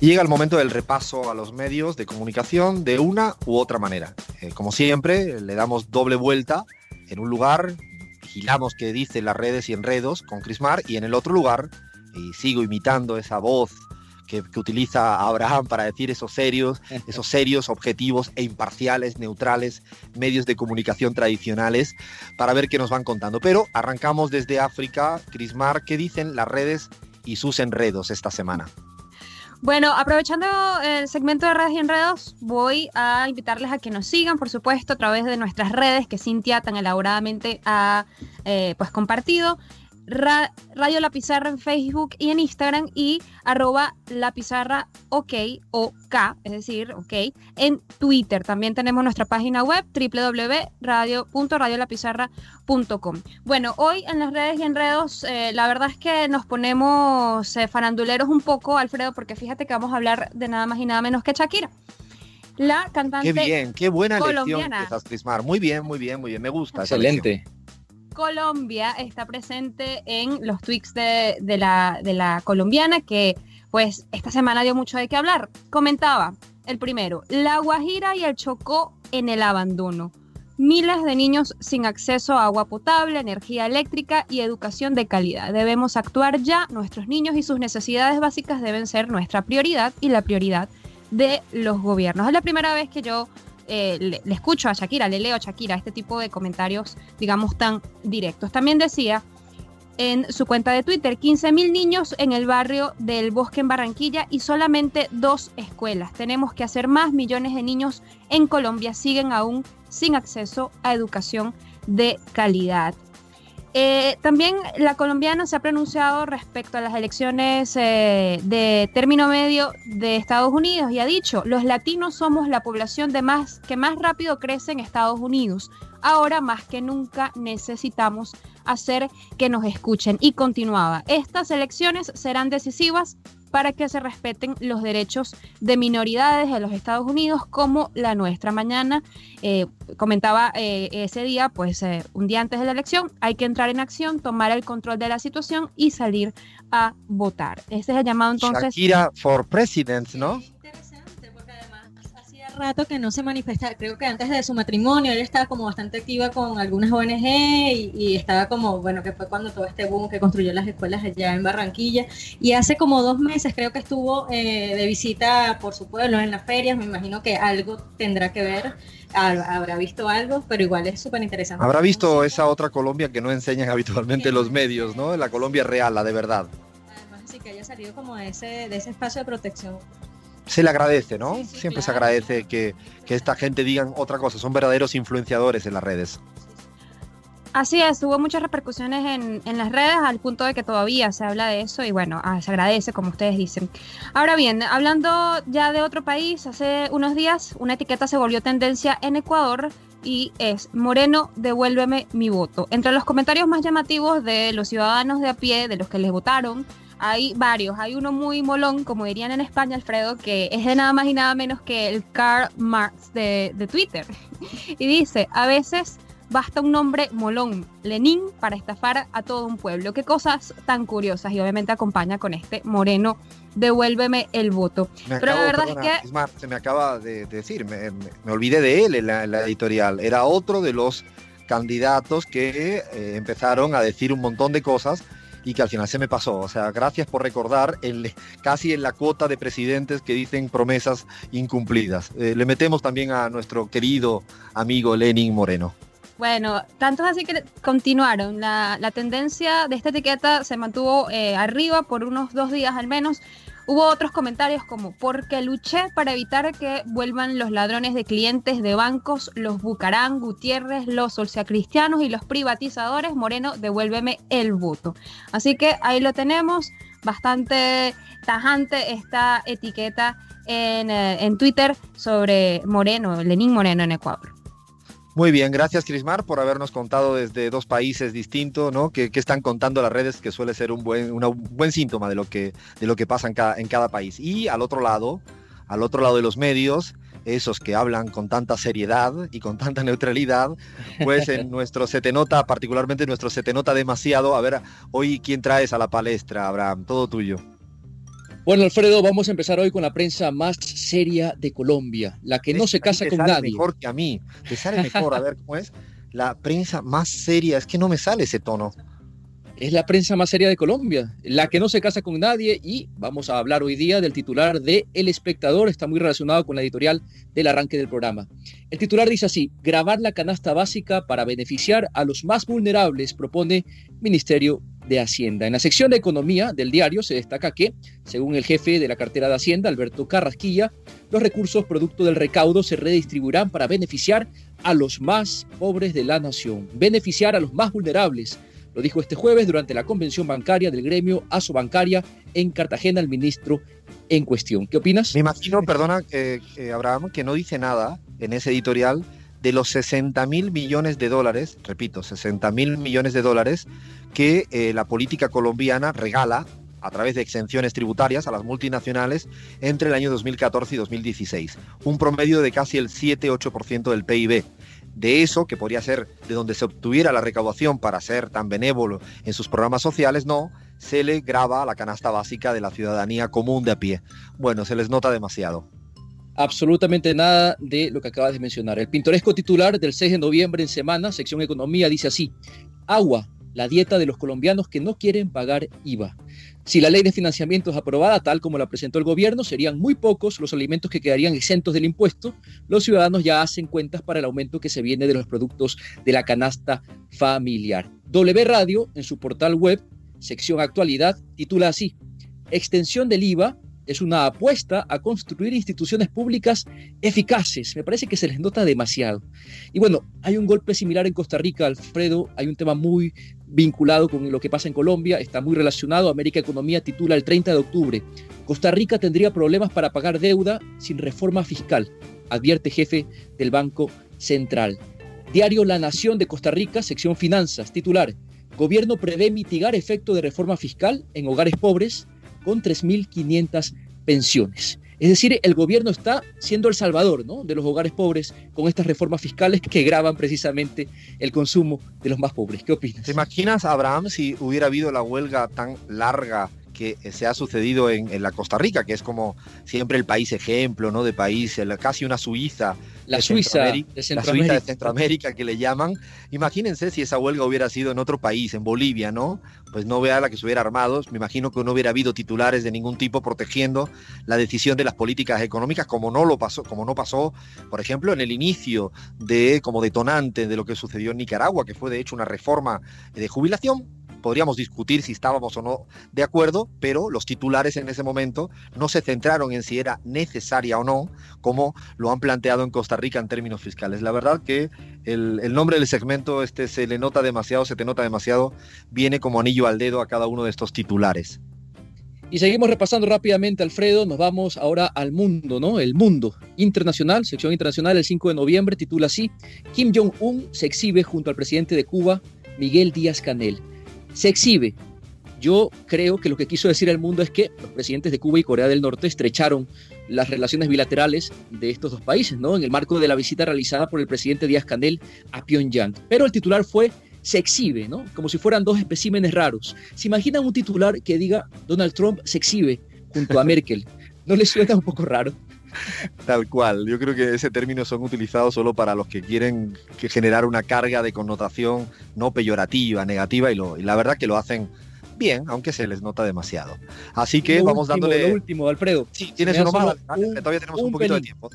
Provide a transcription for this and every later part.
Llega el momento del repaso a los medios de comunicación de una u otra manera. Eh, como siempre, le damos doble vuelta en un lugar, vigilamos qué dicen las redes y enredos con Crismar, y en el otro lugar, y sigo imitando esa voz que, que, utiliza Abraham para decir esos serios, esos serios, objetivos e imparciales, neutrales, medios de comunicación tradicionales, para ver qué nos van contando. Pero arrancamos desde África. Crismar, ¿qué dicen las redes y sus enredos esta semana? Bueno, aprovechando el segmento de redes y enredos, voy a invitarles a que nos sigan, por supuesto, a través de nuestras redes que Cintia tan elaboradamente ha eh, pues compartido. Ra Radio La Pizarra en Facebook y en Instagram y arroba La Pizarra OK o K, es decir, OK, en Twitter. También tenemos nuestra página web www.radiolapizarra.com. Bueno, hoy en las redes y enredos, eh, la verdad es que nos ponemos eh, faranduleros un poco, Alfredo, porque fíjate que vamos a hablar de nada más y nada menos que Shakira. La cantante Qué bien, qué buena colombiana. lección Crismar. Muy bien, muy bien, muy bien, me gusta. Excelente. Colombia está presente en los tweets de, la, de la colombiana que pues esta semana dio mucho de qué hablar. Comentaba el primero, La Guajira y el Chocó en el abandono. Miles de niños sin acceso a agua potable, energía eléctrica y educación de calidad. Debemos actuar ya. Nuestros niños y sus necesidades básicas deben ser nuestra prioridad y la prioridad de los gobiernos. Es la primera vez que yo eh, le, escucho a Shakira, le leo a Shakira este tipo de comentarios, digamos, tan directos. También decía en su cuenta de Twitter, 15.000 niños en el barrio del Bosque en Barranquilla y solamente dos escuelas. Tenemos que hacer más, millones de niños en Colombia siguen aún sin acceso a educación de calidad. Eh, también la colombiana se ha pronunciado respecto a las elecciones eh, de término medio de Estados Unidos y ha dicho, los latinos somos la población de más, que más rápido crece en Estados Unidos. Ahora más que nunca necesitamos hacer que nos escuchen. Y continuaba, estas elecciones serán decisivas para que se respeten los derechos de minoridades de los Estados Unidos como la nuestra. Mañana eh, comentaba eh, ese día, pues eh, un día antes de la elección, hay que entrar en acción, tomar el control de la situación y salir a votar. Ese es el llamado entonces. Shakira for President, ¿no? Rato que no se manifestaba, creo que antes de su matrimonio, él estaba como bastante activa con algunas ONG y, y, estaba como, bueno, que fue cuando todo este boom que construyó las escuelas allá en Barranquilla. Y hace como dos meses creo que estuvo eh, de visita por su pueblo en las ferias, me imagino que algo tendrá que ver, habrá visto algo, pero igual es súper interesante. Habrá visto esa otra Colombia que no enseñan habitualmente los medios, ¿no? La Colombia real, la de verdad. Además, sí que haya salido como de ese, de ese espacio de protección se le agradece, ¿no? Sí, sí, Siempre claro. se agradece que, que, esta gente digan otra cosa, son verdaderos influenciadores en las redes. Así es, hubo muchas repercusiones en, en, las redes al punto de que todavía se habla de eso y bueno, ah, se agradece como ustedes dicen. Ahora bien, hablando ya de otro país, hace unos días una etiqueta se volvió tendencia en Ecuador y es Moreno, devuélveme mi voto. Entre los comentarios más llamativos de los ciudadanos de a pie, de los que les votaron, hay varios. Hay uno muy molón, como dirían en España, Alfredo, que es de nada más y nada menos que el Karl Marx de, de Twitter. y dice, a veces basta un nombre molón, Lenin, para estafar a todo un pueblo. Qué cosas tan curiosas. Y obviamente acompaña con este moreno, devuélveme el voto. Me Pero acabo, la verdad perdona, es que... Ismar, se me acaba de, de decir, me, me, me, olvidé de él en la, en la, editorial. Era otro de los candidatos que eh, empezaron a decir un montón de cosas y que al final se me pasó. O sea, gracias por recordar casi en la cuota de presidentes que dicen promesas incumplidas. Eh, le metemos también a nuestro querido amigo Lenin Moreno. Bueno, tantos así que continuaron. La, la tendencia de esta etiqueta se mantuvo eh, arriba por unos dos días al menos. Hubo otros comentarios como, porque luché para evitar que vuelvan los ladrones de clientes de bancos, los Bucarán, Gutiérrez, los solciacristianos y los privatizadores. Moreno, devuélveme el voto. Así que ahí lo tenemos. bastante tajante esta etiqueta en, eh, en Twitter sobre Moreno, Lenín Moreno en Ecuador. Muy bien, gracias Crismar por habernos contado desde dos países distintos, ¿no? Que, están contando las redes, que suele ser un buen, un buen síntoma de lo que, de lo que pasa en cada, en cada país. Y al otro lado, al otro lado de los medios, esos que hablan con tanta seriedad y con tanta neutralidad, pues en nuestro se te nota, particularmente nuestro se te nota demasiado. A ver, hoy quién traes a la palestra, Abraham, todo tuyo. Bueno, Alfredo, vamos a empezar hoy con la prensa más seria de Colombia, la que no se casa con nadie. mejor que a mí, te sale mejor, a ver cómo es. La prensa más seria, es que no me sale ese tono. Es la prensa más seria de Colombia, la que no se casa con nadie y vamos a hablar hoy día del titular de El Espectador, está muy relacionado con la editorial del arranque del programa. El titular dice así, grabar la canasta básica para beneficiar a los más vulnerables, propone Ministerio de Hacienda. En la sección de economía del diario se destaca que, según el jefe de la cartera de Hacienda, Alberto Carrasquilla, los recursos producto del recaudo se redistribuirán para beneficiar a los más pobres de la nación, beneficiar a los más vulnerables. Lo dijo este jueves durante la convención bancaria del gremio ASO Bancaria en Cartagena el ministro en cuestión. ¿Qué opinas? Me imagino, perdona, eh, eh, Abraham, que no dice nada en ese editorial de los 60 mil millones de dólares, repito, 60 mil millones de dólares que eh, la política colombiana regala a través de exenciones tributarias a las multinacionales entre el año 2014 y 2016, un promedio de casi el 7-8% del PIB. De eso, que podría ser de donde se obtuviera la recaudación para ser tan benévolo en sus programas sociales, no, se le graba la canasta básica de la ciudadanía común de a pie. Bueno, se les nota demasiado absolutamente nada de lo que acabas de mencionar. El pintoresco titular del 6 de noviembre en semana, sección economía, dice así, agua, la dieta de los colombianos que no quieren pagar IVA. Si la ley de financiamiento es aprobada tal como la presentó el gobierno, serían muy pocos los alimentos que quedarían exentos del impuesto. Los ciudadanos ya hacen cuentas para el aumento que se viene de los productos de la canasta familiar. W Radio, en su portal web, sección actualidad, titula así, extensión del IVA es una apuesta a construir instituciones públicas eficaces. Me parece que se les nota demasiado. Y bueno, hay un golpe similar en Costa Rica, Alfredo. Hay un tema muy vinculado con lo que pasa en Colombia, está muy relacionado. América Economía titula el 30 de octubre. Costa Rica tendría problemas para pagar deuda sin reforma fiscal, advierte jefe del Banco Central. Diario La Nación de Costa Rica, sección Finanzas, titular. Gobierno prevé mitigar efecto de reforma fiscal en hogares pobres con 3.500 pensiones. Es decir, el gobierno está siendo el salvador ¿no? de los hogares pobres con estas reformas fiscales que graban precisamente el consumo de los más pobres. ¿Qué opinas? ¿Te imaginas, Abraham, si hubiera habido la huelga tan larga que se ha sucedido en, la Costa Rica, que es como siempre el país ejemplo, ¿no? De país, casi una Suiza. La Suiza, de la Suiza de Centroamérica que le llaman. Imagínense si esa huelga hubiera sido en otro país, en Bolivia, ¿no? Pues no vea la que se hubiera armado. Me imagino que no hubiera habido titulares de ningún tipo protegiendo la decisión de las políticas económicas, como no lo pasó, como no pasó, por ejemplo, en el inicio de como detonante de lo que sucedió en Nicaragua, que fue de hecho una reforma de jubilación podríamos discutir si estábamos o no de acuerdo, pero los titulares en ese momento no se centraron en si era necesaria o no, como lo han planteado en Costa Rica en términos fiscales. La verdad que el, nombre del segmento este se le nota demasiado, se te nota demasiado, viene como anillo al dedo a cada uno de estos titulares. Y seguimos repasando rápidamente, Alfredo. Nos vamos ahora al mundo, ¿no? El mundo internacional, sección internacional, el 5 de noviembre, titula así: Kim Jong-un se exhibe junto al presidente de Cuba, Miguel Díaz Canel se exhibe. Yo creo que lo que quiso decir el mundo es que los presidentes de Cuba y Corea del Norte estrecharon las relaciones bilaterales de estos dos países, ¿no? En el marco de la visita realizada por el presidente Díaz Canel a Pyongyang. Pero el titular fue se exhibe, ¿no? Como si fueran dos especímenes raros. ¿Se imaginan un titular que diga Donald Trump se exhibe junto a Merkel? ¿No les suena un poco raro? Tal cual. Yo creo que ese término son utilizados solo para los que quieren generar una carga de connotación no peyorativa, negativa, y, la verdad que lo hacen bien, aunque se les nota demasiado. Así que vamos dándole. Lo último, Alfredo. Sí, tienes uno más. todavía tenemos un, poquito de tiempo.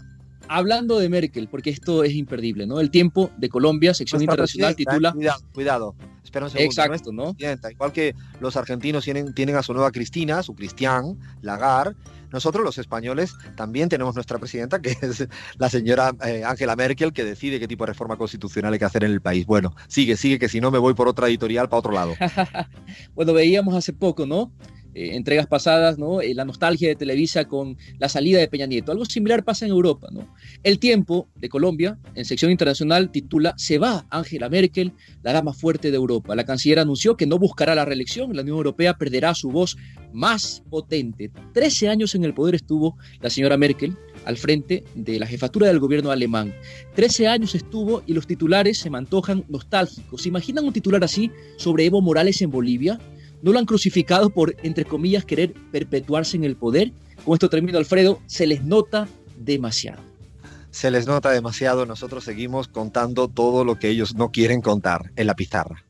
Hablando de Merkel, porque esto es imperdible, ¿no? El tiempo de Colombia, sección internacional, titula. Cuidado, cuidado. Espera un segundo. Exacto, ¿no? Igual que los argentinos tienen, tienen a su nueva Cristina, su Cristian Lagarde, nosotros los españoles también tenemos nuestra presidenta, que es la señora eh, Angela Merkel, que decide qué tipo de reforma constitucional hay que hacer en el país. Bueno, sigue, sigue, que si no me voy por otra editorial para otro lado. bueno, veíamos hace poco, ¿no? Eh, entregas pasadas, ¿no? Eh, la nostalgia de Televisa con la salida de Peña Nieto. Algo similar pasa en Europa, ¿no? El tiempo de Colombia, en sección internacional, titula Se va Angela Merkel, la dama fuerte de Europa. La canciller anunció que no buscará la reelección, la Unión Europea perderá su voz más potente. Trece años en el poder estuvo la señora Merkel al frente de la jefatura del gobierno alemán. Trece años estuvo y los titulares se me nostálgicos. ¿Se imaginan un titular así sobre Evo Morales en Bolivia? ¿No lo han crucificado por, entre comillas, querer perpetuarse en el poder? Con esto termino, Alfredo, se les nota demasiado. Se les nota demasiado, nosotros seguimos contando todo lo que ellos no quieren contar en la pizarra.